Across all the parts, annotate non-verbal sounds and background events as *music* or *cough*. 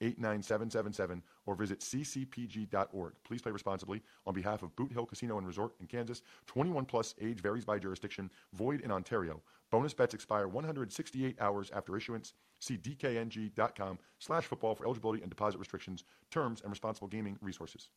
89777 or visit ccpg.org. Please play responsibly on behalf of Boot Hill Casino and Resort in Kansas. 21 plus age varies by jurisdiction. Void in Ontario. Bonus bets expire 168 hours after issuance. See dkng.com slash football for eligibility and deposit restrictions, terms, and responsible gaming resources.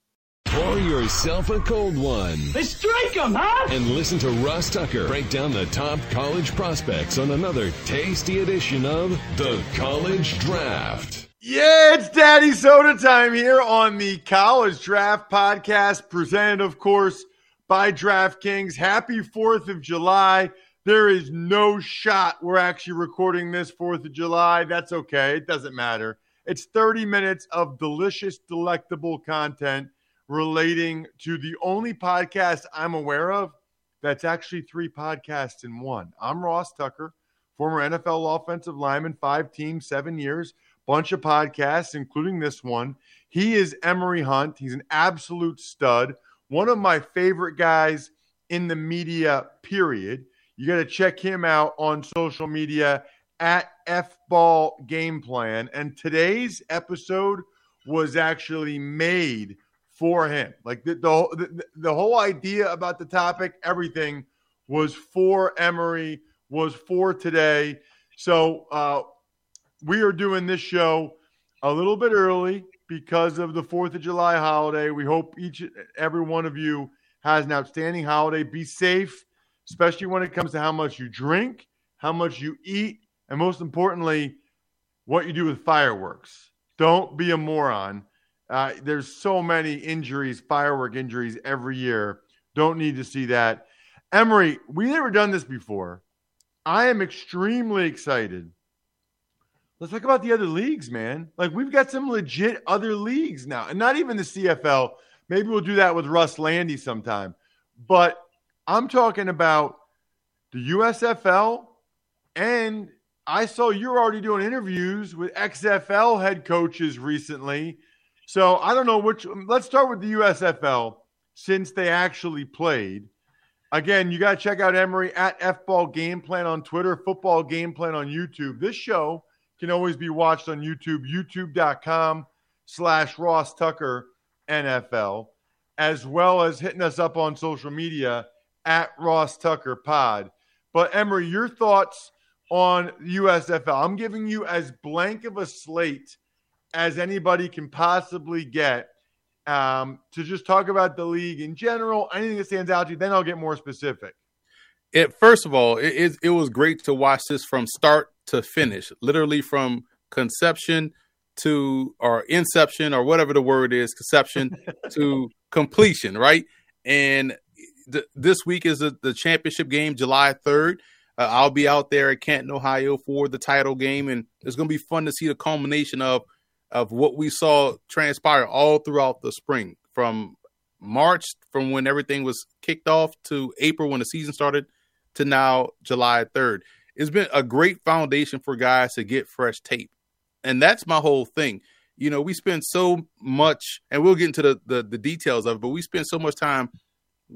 Pour yourself a cold one. Let's strike 'em, huh? And listen to Ross Tucker break down the top college prospects on another tasty edition of The College Draft. Yeah, it's Daddy Soda time here on the College Draft Podcast, presented, of course, by DraftKings. Happy 4th of July. There is no shot we're actually recording this 4th of July. That's okay. It doesn't matter. It's 30 minutes of delicious, delectable content relating to the only podcast I'm aware of that's actually three podcasts in one. I'm Ross Tucker, former NFL offensive lineman, five teams, seven years bunch of podcasts, including this one. He is Emory Hunt. He's an absolute stud, one of my favorite guys in the media, period. You got to check him out on social media at FBall Game Plan. And today's episode was actually made for him. Like the, the, the, the whole idea about the topic, everything was for Emory, was for today. So uh, we are doing this show a little bit early because of the 4th of July holiday. We hope each every one of you has an outstanding holiday. Be safe, especially when it comes to how much you drink, how much you eat, and most importantly, what you do with fireworks. Don't be a moron. Uh, there's so many injuries, firework injuries every year. Don't need to see that. Emory, we never done this before. I am extremely excited Let's talk about the other leagues, man. Like we've got some legit other leagues now, and not even the CFL. Maybe we'll do that with Russ Lande sometime. But I'm talking about the USFL, and I saw you're already doing interviews with XFL head coaches recently. So I don't know which. Let's start with the USFL since they actually played. Again, you got to check out Emory at FBall Game Plan on Twitter, Football Game Plan on YouTube. This show can always be watched on YouTube, youtube.com slash Ross Tucker NFL, as well as hitting us up on social media at Ross Tucker Pod. But Emory, your thoughts on USFL? I'm giving you as blank of a slate as anybody can possibly get um, to just talk about the league in general, anything that stands out to you. Then I'll get more specific. It first of all, it, it, it was great to watch this from start to finish, literally from conception to or inception or whatever the word is, conception *laughs* to completion, right? And th- this week is a, the championship game, July 3rd. Uh, I'll be out there at Canton, Ohio for the title game, and it's going to be fun to see the culmination of of what we saw transpire all throughout the spring, from March, from when everything was kicked off, to April when the season started, to now July 3rd it's been a great foundation for guys to get fresh tape. And that's my whole thing. You know, we spend so much, and we'll get into the, the, the details of it, but we spend so much time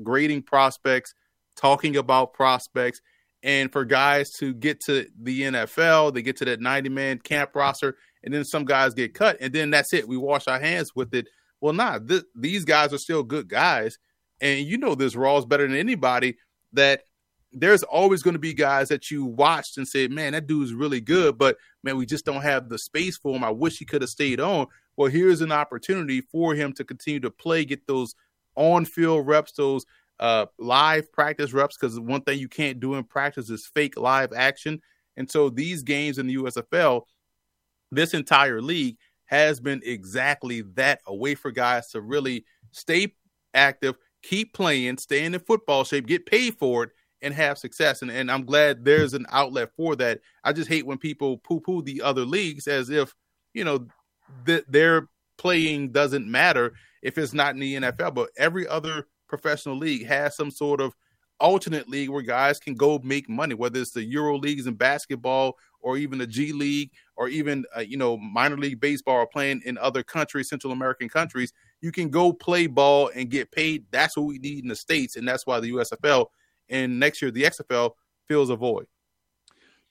grading prospects, talking about prospects, and for guys to get to the NFL, they get to that 90 man camp roster, and then some guys get cut, and then that's it. We wash our hands with it. Well, nah, th- these guys are still good guys. And you know this Ross better than anybody that there's always going to be guys that you watched and said, man, that dude's really good, but man, we just don't have the space for him. I wish he could have stayed on. Well, here's an opportunity for him to continue to play, get those on field reps, those uh, live practice reps because one thing you can't do in practice is fake live action. And so these games in the USFL, this entire league has been exactly that a way for guys to really stay active, keep playing, stay in the football shape, get paid for it, and have success. And, and I'm glad there's an outlet for that. I just hate when people poo poo the other leagues as if, you know, that their playing doesn't matter if it's not in the NFL. But every other professional league has some sort of alternate league where guys can go make money, whether it's the Euro leagues in basketball or even the G League or even uh, you know minor league baseball or playing in other countries, Central American countries. You can go play ball and get paid. That's what we need in the states, and that's why the USFL and next year the XFL fills a void.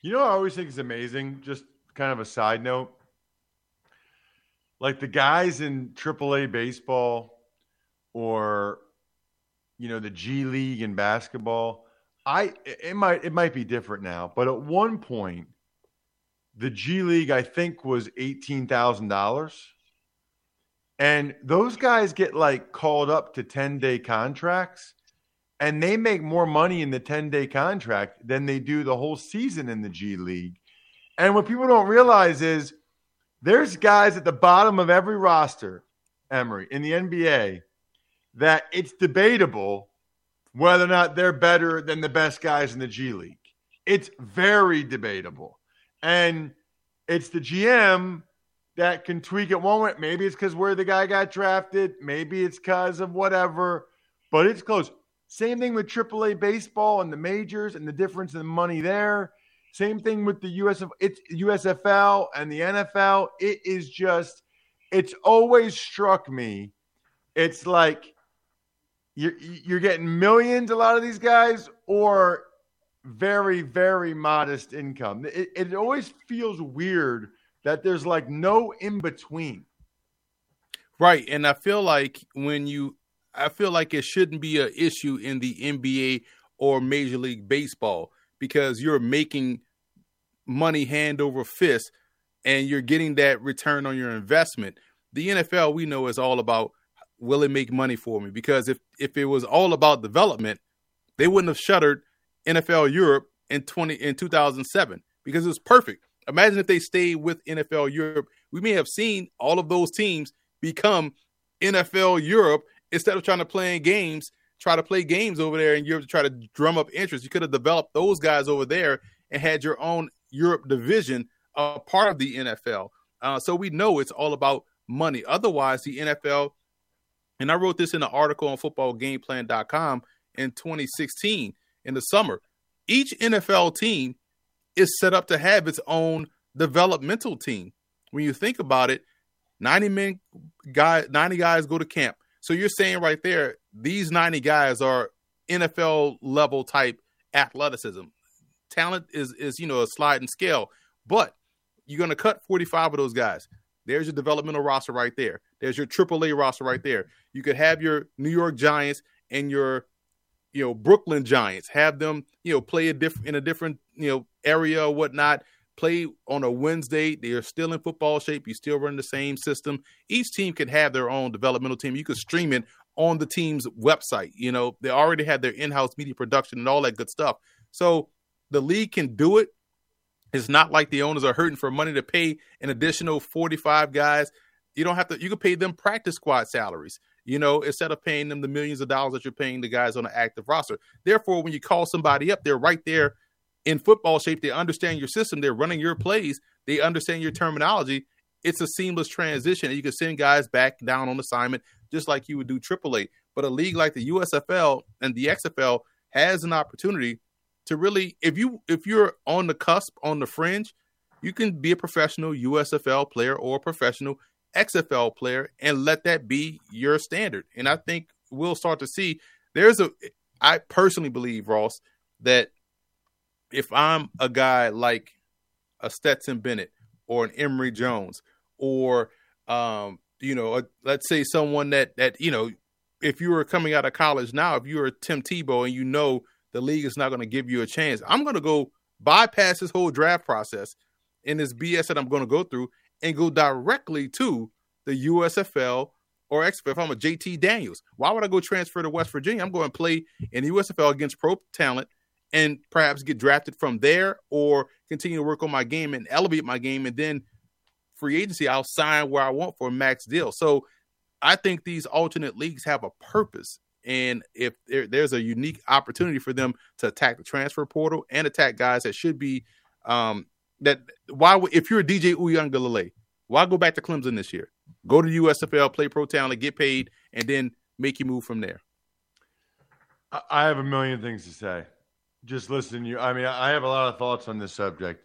You know, I always think is amazing. Just kind of a side note, like the guys in AAA baseball or you know the G League in basketball. I it might it might be different now, but at one point, the G League I think was eighteen thousand dollars, and those guys get like called up to ten day contracts, and they make more money in the ten day contract than they do the whole season in the G League. And what people don't realize is there's guys at the bottom of every roster, Emory, in the NBA that it's debatable whether or not they're better than the best guys in the G League. It's very debatable. And it's the GM that can tweak it one way. Maybe it's because where the guy got drafted. Maybe it's because of whatever, but it's close. Same thing with AAA baseball and the majors and the difference in the money there. Same thing with the USF, it's USFL and the NFL. It is just, it's always struck me. It's like you're you're getting millions a lot of these guys or very very modest income it, it always feels weird that there's like no in between right and i feel like when you i feel like it shouldn't be an issue in the nba or major league baseball because you're making money hand over fist and you're getting that return on your investment the nfl we know is all about will it make money for me? Because if if it was all about development, they wouldn't have shuttered NFL Europe in twenty in two thousand seven because it was perfect. Imagine if they stayed with NFL Europe, we may have seen all of those teams become NFL Europe instead of trying to play in games, try to play games over there in Europe to try to drum up interest. You could have developed those guys over there and had your own Europe division a part of the NFL. Uh, so we know it's all about money. Otherwise, the NFL and I wrote this in an article on footballgameplan.com in 2016 in the summer. Each NFL team is set up to have its own developmental team. When you think about it, 90 men guy 90 guys go to camp. So you're saying right there, these 90 guys are NFL level type athleticism. Talent is is you know a sliding scale, but you're going to cut 45 of those guys. There's your developmental roster right there. There's your AAA roster right there. You could have your New York Giants and your, you know, Brooklyn Giants. Have them, you know, play a different in a different, you know, area or whatnot. Play on a Wednesday. They are still in football shape. You still run the same system. Each team could have their own developmental team. You could stream it on the team's website. You know, they already have their in-house media production and all that good stuff. So the league can do it it's not like the owners are hurting for money to pay an additional 45 guys. You don't have to, you can pay them practice squad salaries, you know, instead of paying them the millions of dollars that you're paying the guys on an active roster. Therefore, when you call somebody up, they're right there in football shape. They understand your system. They're running your plays. They understand your terminology. It's a seamless transition. And you can send guys back down on assignment just like you would do AAA. But a league like the USFL and the XFL has an opportunity to really if you if you're on the cusp on the fringe you can be a professional usfl player or a professional xfl player and let that be your standard and i think we'll start to see there's a i personally believe ross that if i'm a guy like a stetson bennett or an emory jones or um you know a, let's say someone that that you know if you were coming out of college now if you were tim tebow and you know the league is not going to give you a chance. I'm going to go bypass this whole draft process and this BS that I'm going to go through and go directly to the USFL or if I'm a JT Daniels, why would I go transfer to West Virginia? I'm going to play in the USFL against pro talent and perhaps get drafted from there or continue to work on my game and elevate my game. And then free agency, I'll sign where I want for a max deal. So I think these alternate leagues have a purpose. And if there, there's a unique opportunity for them to attack the transfer portal and attack guys that should be um, that why if you're a DJ Uiagalelei, why go back to Clemson this year? Go to the USFL, play pro talent, get paid, and then make you move from there. I have a million things to say. Just listen, you. I mean, I have a lot of thoughts on this subject.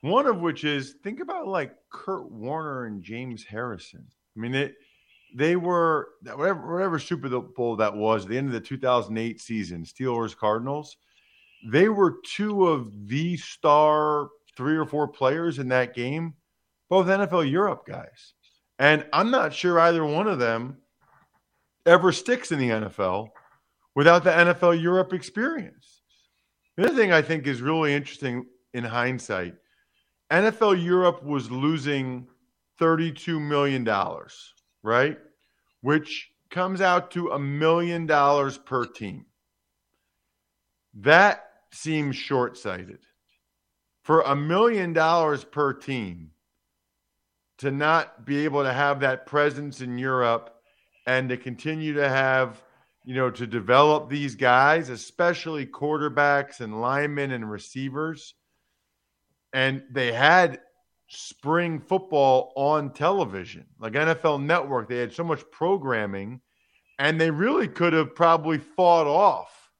One of which is think about like Kurt Warner and James Harrison. I mean, it they were whatever whatever Super Bowl that was at the end of the 2008 season, Steelers Cardinals. They were two of the star three or four players in that game, both NFL Europe guys. And I'm not sure either one of them ever sticks in the NFL without the NFL Europe experience. The other thing I think is really interesting in hindsight NFL Europe was losing $32 million, right? Which comes out to a million dollars per team. That seems short sighted. For a million dollars per team, to not be able to have that presence in Europe and to continue to have, you know, to develop these guys, especially quarterbacks and linemen and receivers. And they had spring football on television, like NFL Network. They had so much programming, and they really could have probably fought off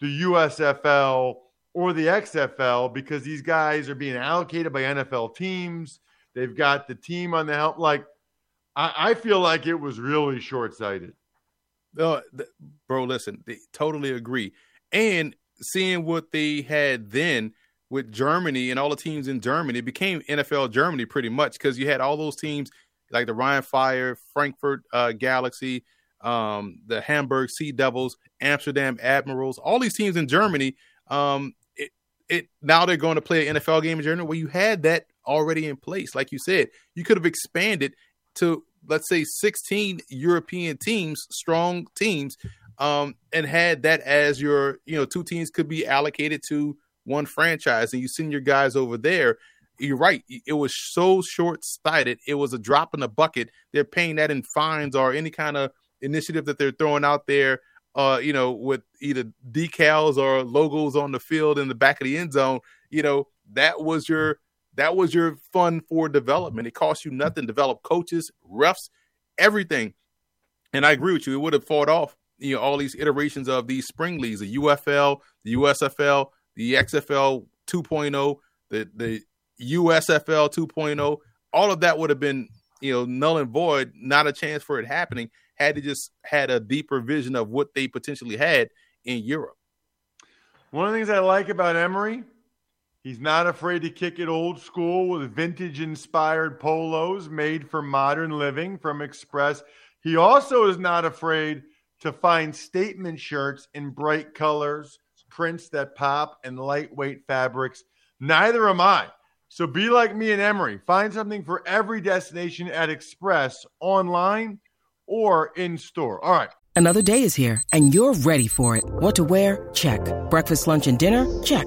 the USFL or the XFL because these guys are being allocated by NFL teams They've got the team on the help. Like, I, I feel like it was really short sighted. No, bro, listen, they totally agree. And seeing what they had then with Germany and all the teams in Germany, it became NFL Germany pretty much because you had all those teams like the Rhein Fire, Frankfurt uh, Galaxy, um, the Hamburg Sea Devils, Amsterdam Admirals, all these teams in Germany. Um, it, it now they're going to play an NFL game in Germany where you had that already in place. Like you said, you could have expanded to let's say 16 European teams, strong teams, um, and had that as your, you know, two teams could be allocated to one franchise, and you send your guys over there. You're right. It was so short sighted. It was a drop in the bucket. They're paying that in fines or any kind of initiative that they're throwing out there. Uh, you know, with either decals or logos on the field in the back of the end zone. You know, that was your that was your fund for development. It cost you nothing. Develop coaches, refs, everything. And I agree with you. It would have fought off, you know, all these iterations of these spring leagues, the UFL, the USFL, the XFL 2.0, the the USFL 2.0. All of that would have been, you know, null and void. Not a chance for it happening. Had they just had a deeper vision of what they potentially had in Europe. One of the things I like about Emory He's not afraid to kick it old school with vintage inspired polos made for modern living from Express. He also is not afraid to find statement shirts in bright colors, prints that pop, and lightweight fabrics. Neither am I. So be like me and Emory. Find something for every destination at Express online or in store. All right. Another day is here and you're ready for it. What to wear? Check. Breakfast, lunch, and dinner? Check.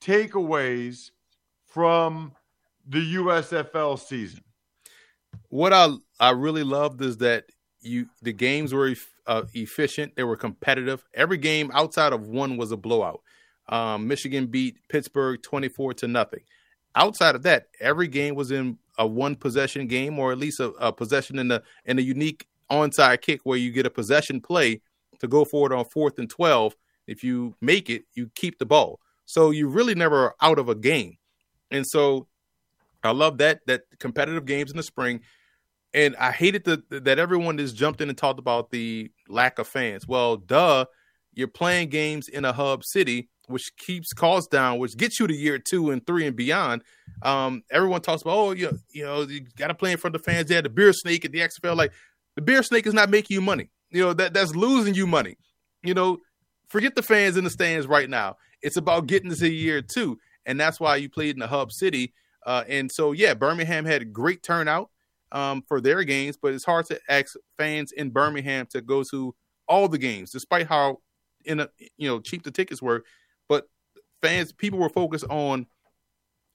takeaways from the USFL season? What I I really loved is that you the games were uh, efficient. They were competitive. Every game outside of one was a blowout. Um, Michigan beat Pittsburgh twenty four to nothing. Outside of that, every game was in a one possession game, or at least a, a possession in the in a unique onside kick where you get a possession play to go forward on fourth and twelve. If you make it, you keep the ball. So you really never out of a game. And so I love that that competitive games in the spring. And I hated the, that everyone just jumped in and talked about the lack of fans. Well, duh, you're playing games in a hub city, which keeps costs down, which gets you to year two and three and beyond. Um, everyone talks about, oh, you, you know, you got to play in front of the fans. They had the beer snake at the XFL. Like the beer snake is not making you money. You know that that's losing you money. You know, forget the fans in the stands right now. It's about getting to year two, and that's why you played in the hub city. Uh, and so, yeah, Birmingham had a great turnout um, for their games, but it's hard to ask fans in Birmingham to go to all the games, despite how in a, you know cheap the tickets were. But fans, people were focused on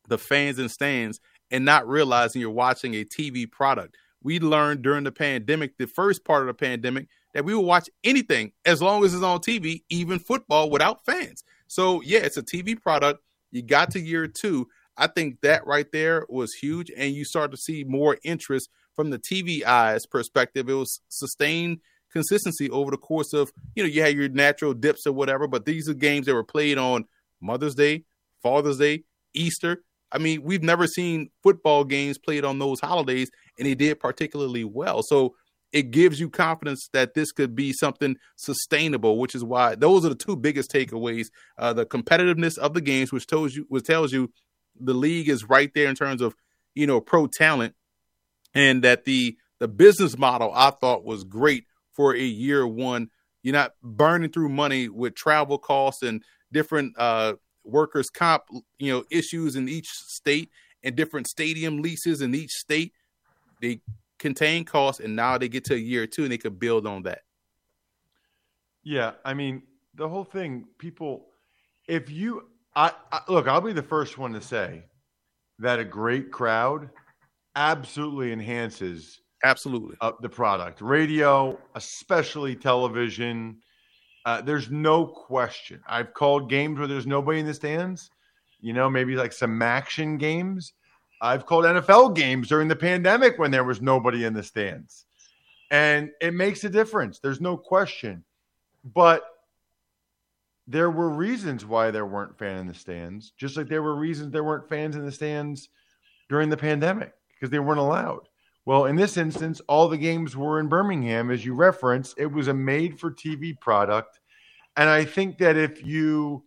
the fans and stands and not realizing you're watching a TV product. We learned during the pandemic, the first part of the pandemic, that we will watch anything as long as it's on TV, even football without fans. So yeah, it's a TV product. You got to year two. I think that right there was huge, and you start to see more interest from the TV eyes perspective. It was sustained consistency over the course of you know you had your natural dips or whatever, but these are games that were played on Mother's Day, Father's Day, Easter. I mean, we've never seen football games played on those holidays, and they did particularly well. So it gives you confidence that this could be something sustainable, which is why those are the two biggest takeaways: uh, the competitiveness of the games, which tells you, which tells you the league is right there in terms of you know pro talent, and that the the business model I thought was great for a year one. You're not burning through money with travel costs and different uh, workers comp you know issues in each state and different stadium leases in each state. They contain costs, and now they get to a year or two, and they could build on that. Yeah, I mean the whole thing. People, if you, I, I look, I'll be the first one to say that a great crowd absolutely enhances absolutely uh, the product. Radio, especially television. Uh, there's no question. I've called games where there's nobody in the stands. You know, maybe like some action games I've called NFL games during the pandemic when there was nobody in the stands. And it makes a difference. There's no question. But there were reasons why there weren't fans in the stands, just like there were reasons there weren't fans in the stands during the pandemic because they weren't allowed. Well, in this instance, all the games were in Birmingham, as you referenced. It was a made for TV product. And I think that if you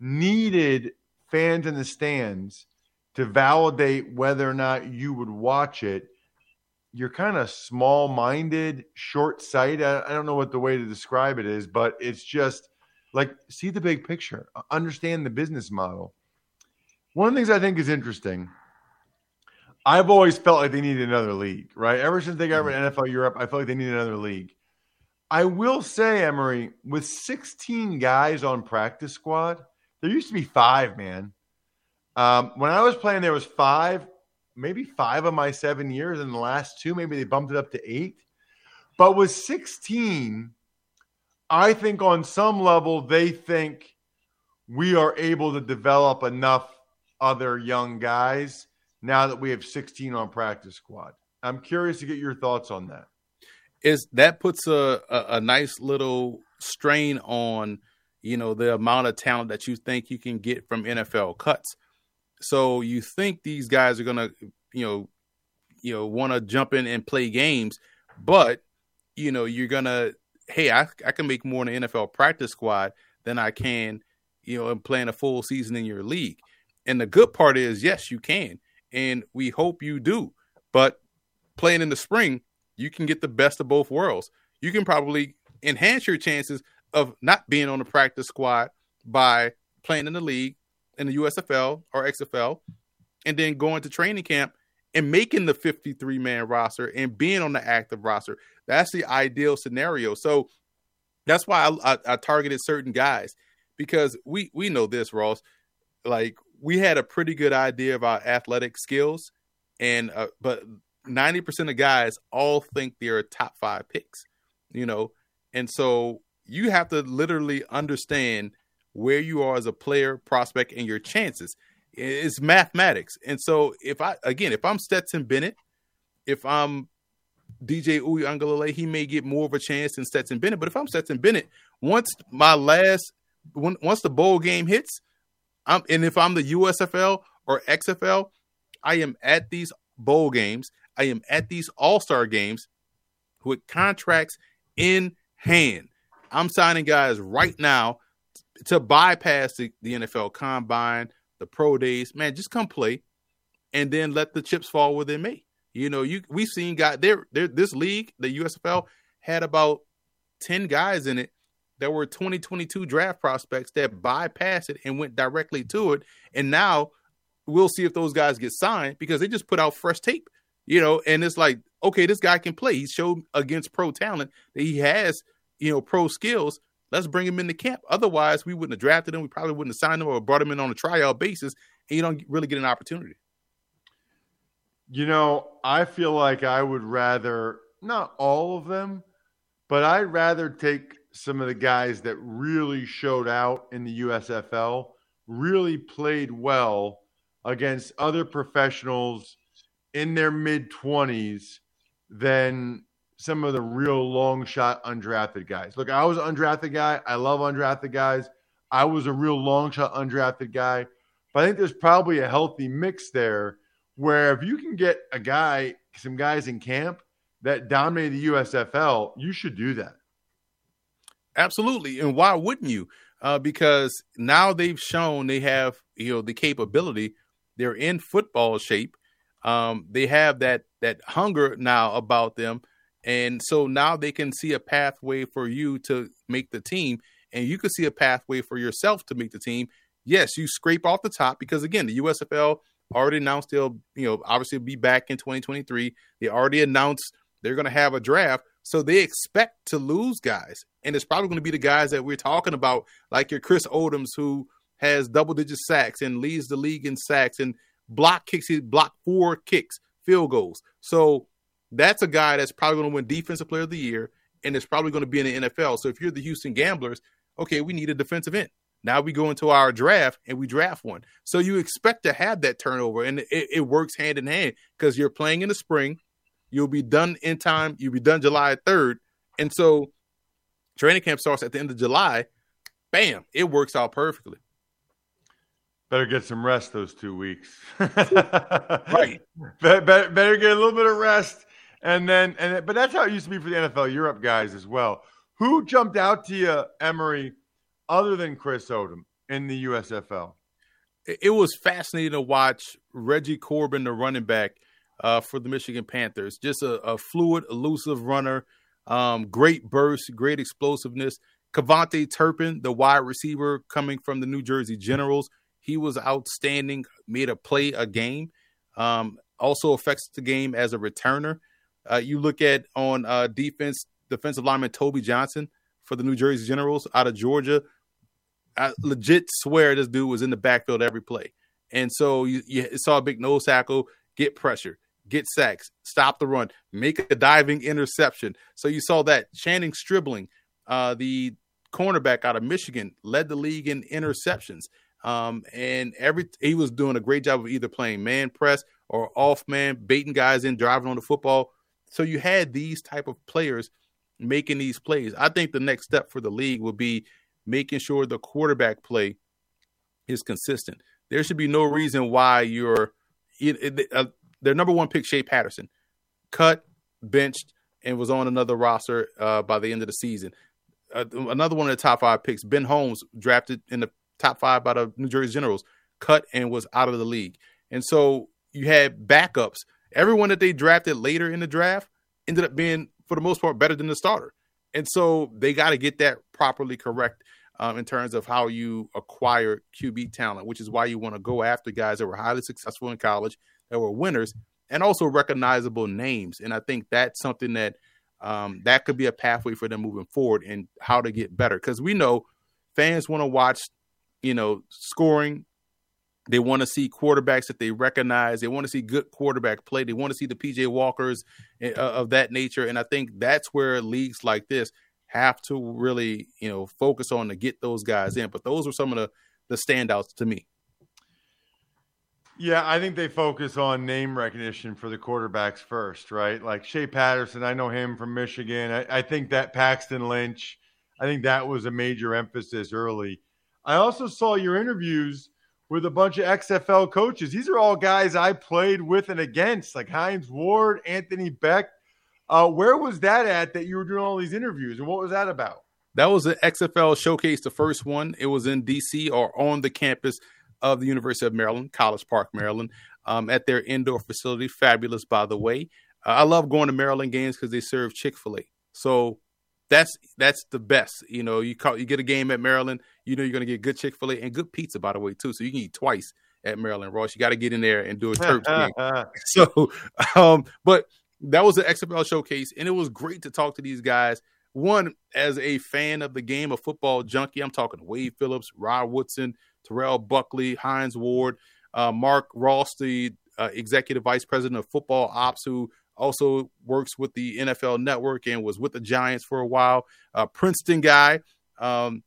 needed fans in the stands, to validate whether or not you would watch it, you're kind of small minded, short sighted. I, don't know what the way to describe it is, but it's just like see the big picture, understand the business model. One of the things I think is interesting, I've always felt like they needed another league, right? Ever since they got rid of mm-hmm. NFL Europe, I felt like they needed another league. I will say, Emory, with 16 guys on practice squad, there used to be five, man. Um, when I was playing, there was five, maybe five of my seven years. In the last two, maybe they bumped it up to eight. But with 16, I think on some level they think we are able to develop enough other young guys now that we have 16 on practice squad. I'm curious to get your thoughts on that. Is that puts a, a, a nice little strain on you know the amount of talent that you think you can get from NFL cuts so you think these guys are gonna, you know, you know, want to jump in and play games, but you know, you're gonna, hey, I I can make more in the NFL practice squad than I can, you know, in playing a full season in your league. And the good part is, yes, you can, and we hope you do. But playing in the spring, you can get the best of both worlds. You can probably enhance your chances of not being on the practice squad by playing in the league in the USFL or XFL, and then going to training camp and making the 53 man roster and being on the active roster. That's the ideal scenario. So that's why I, I, I targeted certain guys because we we know this, Ross. Like we had a pretty good idea of our athletic skills, and uh, but 90% of guys all think they're top five picks, you know, and so you have to literally understand where you are as a player, prospect, and your chances. It's mathematics. And so if I again, if I'm Stetson Bennett, if I'm DJ Uiagalelei, he may get more of a chance than Stetson Bennett. But if I'm Stetson Bennett, once my last when, once the bowl game hits, I'm and if I'm the USFL or XFL, I am at these bowl games. I am at these All Star games with contracts in hand. I'm signing guys right now to bypass the, the NFL combine, the pro days. Man, just come play and then let the chips fall where they may. You know, you we've seen guys there. There, this league, the USFL, had about ten guys in it that were 2022 draft prospects that bypassed it and went directly to it. And now we'll see if those guys get signed because they just put out fresh tape. You know, and it's like, okay, this guy can play. He showed against pro talent that he has, you know, pro skills. Let's bring him into camp. Otherwise, we wouldn't have drafted him. We probably wouldn't have signed him or brought him in on a tryout basis, and you don't really get an opportunity. You know, I feel like I would rather not all of them, but I'd rather take some of the guys that really showed out in the USFL, really played well against other professionals in their mid 20s than some of the real long shot undrafted guys. Look, I was an undrafted guy. I love undrafted guys. I was a real long shot undrafted guy. But I think there's probably a healthy mix there where if you can get a guy, some guys in camp that dominated the USFL, you should do that. Absolutely. And why wouldn't you? Uh, because now they've shown they have, you know, the capability. They're in football shape. Um, they have that that hunger now about them. And so now they can see a pathway for you to make the team, and you can see a pathway for yourself to make the team. Yes, you scrape off the top because again, the USFL already announced they'll, you know, obviously be back in 2023. They already announced they're going to have a draft. So they expect to lose guys. And it's probably going to be the guys that we're talking about, like your Chris Odoms, who has double digit sacks and leads the league in sacks and block kicks. He blocked four kicks, field goals. So that's a guy that's probably going to win Defensive Player of the Year and it's probably going to be in the NFL. So if you're the Houston Gamblers, okay, we need a defensive end. Now we go into our draft and we draft one. So you expect to have that turnover, and it, it works hand in hand because you're playing in the spring. You'll be done in time. You'll be done July 3rd. And so training camp starts at the end of July. Bam, it works out perfectly. Better get some rest those two weeks. *laughs* right. Better, better, better, get a little bit of rest. And then, and but that's how it used to be for the NFL Europe guys as well. Who jumped out to you, Emory, other than Chris Odom in the USFL? It was fascinating to watch Reggie Corbin, the running back uh, for the Michigan Panthers. Just a, a fluid, elusive runner, um, great burst, great explosiveness. KaVontae Turpin, the wide receiver coming from the New Jersey Generals, he was outstanding, made a play a game. Um, also affects the game as a returner. Uh, you look at on uh, defense, defensive lineman Toby Johnson for the New Jersey Generals out of Georgia. I legit swear this dude was in the backfield every play. And so you, you saw a big nose tackle, get pressure, get sacks, stop the run, make a diving interception. So you saw that. Channing Stribling, uh, the cornerback out of Michigan, led the league in interceptions. Um, and every he was doing a great job of either playing man press or off man, baiting guys in, driving on the football. So you had these type of players making these plays. I think the next step for the league will be making sure the quarterback play is consistent. There should be no reason why you're uh, their number one pick, Shea Patterson, cut, benched, and was on another roster uh, by the end of the season. Uh, another one of the top five picks, Ben Holmes, drafted in the top five by the New Jersey Generals, cut and was out of the league. And so you had backups. Everyone that they drafted later in the draft ended up being, for the most part, better than the starter. And so they got to get that properly correct um, in terms of how you acquire QB talent, which is why you want to go after guys that were highly successful in college, that were winners, and also recognizable names. And I think that's something that um, that could be a pathway for them moving forward and how to get better. Because we know fans want to watch, you know, scoring. They want to see quarterbacks that they recognize. They want to see good quarterback play. They want to see the PJ Walkers eh, of that nature. And I think that's where leagues like this have to really, you know, focus on to get those guys in. But those are some of the the standouts to me. Yeah, I think they focus on name recognition for the quarterbacks first, right? Like Shea Patterson, I know him from Michigan. I, I think that Paxton Lynch, I think that was a major emphasis early. I also saw your interviews with a bunch of XFL coaches. These are all guys I played with and against, like Hines Ward, Anthony Becht. Uh, where was that at that you were doing all these interviews, and what was that about? That was the XFL showcase, the first one. It was in DC or on the campus of the University of Maryland, College Park, Maryland, um, at their indoor facility. Fabulous, by the way. Uh, I love going to Maryland games because they serve Chick Fil A. So that's that's the best. You know, you call you get a game at Maryland, you know you're gonna get good Chick Fil A and good pizza, by the way, too. So you can eat twice at Maryland, Ross. You got to get in there and do a church *laughs* game. *laughs* So, um, but that was the XFL showcase, and it was great to talk to these guys. One, as a fan of the game of football junkie, I'm talking Wade Phillips, Rod Woodson, Terrell Buckley, Hines Ward, uh, Marc Ross, the uh, executive vice president of football ops, who also works with the NFL Network and was with the Giants for a while. Uh, Princeton guy, um,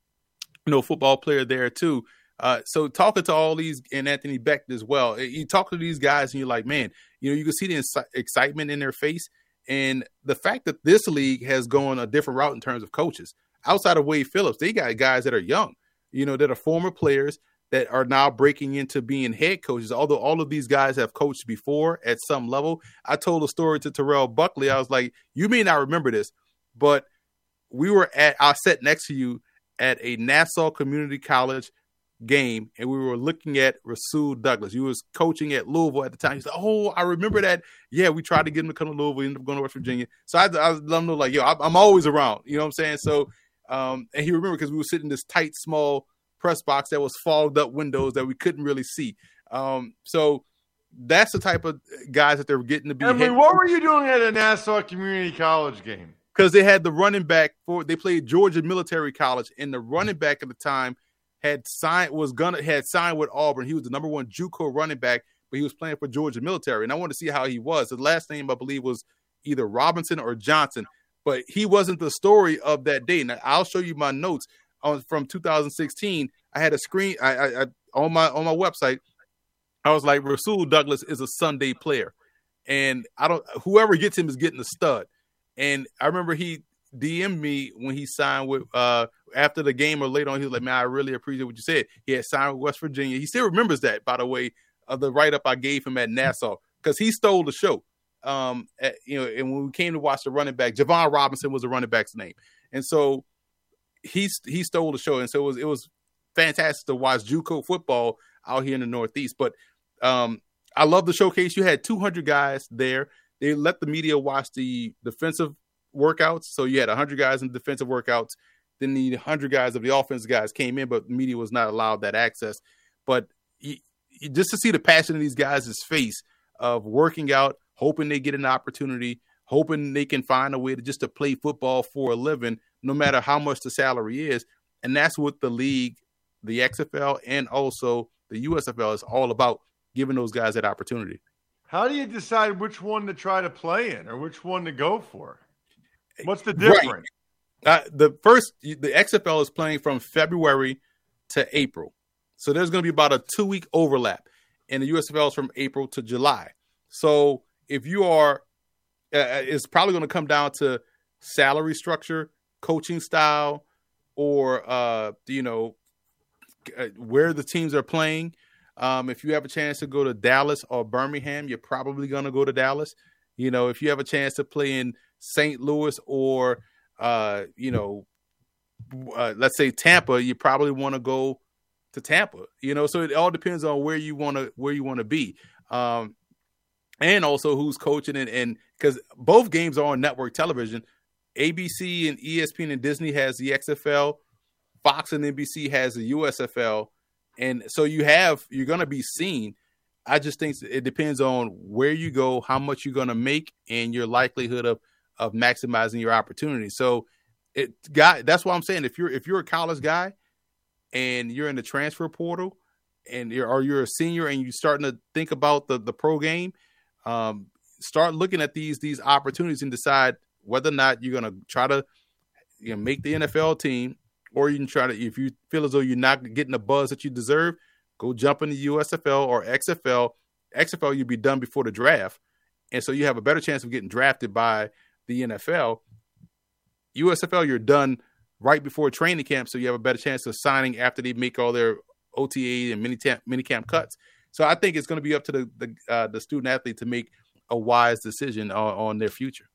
you know, football player there too. Uh, so talking to all these and Anthony Becht as well, you talk to these guys and you're like, man, you know, you can see the excitement in their face and the fact that this league has gone a different route in terms of coaches. Outside of Wade Phillips, they got guys that are young, you know, that are former players that are now breaking into being head coaches. Although all of these guys have coached before at some level. I told a story to Terrell Buckley. I was like, you may not remember this, but we were at I sat next to you at a Nassau Community College game and we were looking at Rasul Douglas. He was coaching at Louisville at the time. He said, Oh, I remember that. Yeah, we tried to get him to come to Louisville, We ended up going to West Virginia. So I, I let him know, like, yo, I'm always around. You know what I'm saying? So, um, and he remembered because we were sitting in this tight, small press box that was fogged up windows that we couldn't really see. Um, so that's the type of guys that they're getting to be. I mean, what were you doing at a Nassau Community College game? Because they had the running back for they played Georgia Military College, and the running back at the time had signed was gonna had signed with Auburn. He was the number one JUCO running back, but he was playing for Georgia Military, and I wanted to see how he was. His last name, I believe, was either Robinson or Johnson, but he wasn't the story of that day. Now I'll show you my notes on from 2016. I had a screen I, I, I on my on my website. I was like, Rasul Douglas is a Sunday player, and I don't whoever gets him is getting a stud. And I remember he DM me when he signed with uh after the game or later on. He was like, "Man, I really appreciate what you said." He had signed with West Virginia. He still remembers that, by the way, of the write up I gave him at Nassau because he stole the show. Um, at, you know, and when we came to watch the running back, Javon Robinson was the running back's name, and so he he stole the show, and so it was it was fantastic to watch JUCO football out here in the Northeast. But um, I love the showcase. You had 200 guys there. They let the media watch the defensive workouts. So you had 100 guys in the defensive workouts. Then the 100 guys of the offensive guys came in, but media was not allowed that access. But he, he, just to see the passion in these guys' face of working out, hoping they get an opportunity, hoping they can find a way to just to play football for a living, no matter how much the salary is. And that's what the league, the XFL, and also the USFL is all about giving those guys that opportunity. How do you decide which one to try to play in or which one to go for? What's the difference? Right. Uh, the first, the XFL is playing from February to April, so there's going to be about a two week overlap, and the USFL is from April to July. So if you are, uh, uh it's probably going to come down to salary structure, coaching style, or uh, you know uh, where the teams are playing. Um, if you have a chance to go to Dallas or Birmingham, you're probably going to go to Dallas. You know, if you have a chance to play in St. Louis or uh, you know, uh, let's say Tampa, you probably want to go to Tampa. You know, so it all depends on where you want to where you want to be, um, and also who's coaching it. and because both games are on network television. ABC and ESPN and Disney has the XFL, Fox and NBC has the USFL, and so you have you're going to be seen. I just think it depends on where you go, how much you're going to make, and your likelihood of of maximizing your opportunity. So it got that's why I'm saying if you're if you're a college guy and you're in the transfer portal and you're or you're a senior and you're starting to think about the the pro game, um, start looking at these these opportunities and decide whether or not you're gonna try to you know make the NFL team or you can try to if you feel as though you're not getting the buzz that you deserve, go jump in the USFL or XFL. XFL you'll be done before the draft. And so you have a better chance of getting drafted by the NFL. USFL, you're done right before training camp, so you have a better chance of signing after they make all their OTA and mini camp, mini camp cuts. So I think it's going to be up to the the, uh, the student athlete to make a wise decision on, on their future.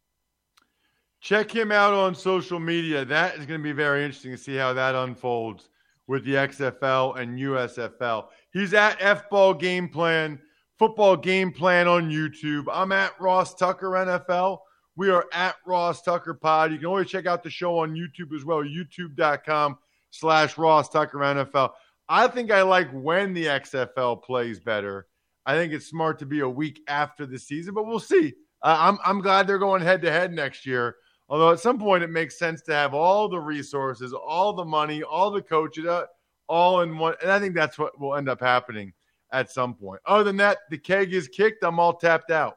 Check him out on social media. That is going to be very interesting to see how that unfolds with the XFL and USFL. He's at F Ball Game Plan, football game plan on YouTube. I'm at Ross Tucker NFL. We are at Ross Tucker Pod. You can always check out the show on YouTube as well, youtube.com slash Ross Tucker NFL. I think I like when the XFL plays better. I think it's smart to be a week after the season, but we'll see. Uh, I'm, I'm glad they're going head to head next year. Although at some point it makes sense to have all the resources, all the money, all the coaches, uh, all in one. And I think that's what will end up happening at some point. Other than that, the keg is kicked. I'm all tapped out.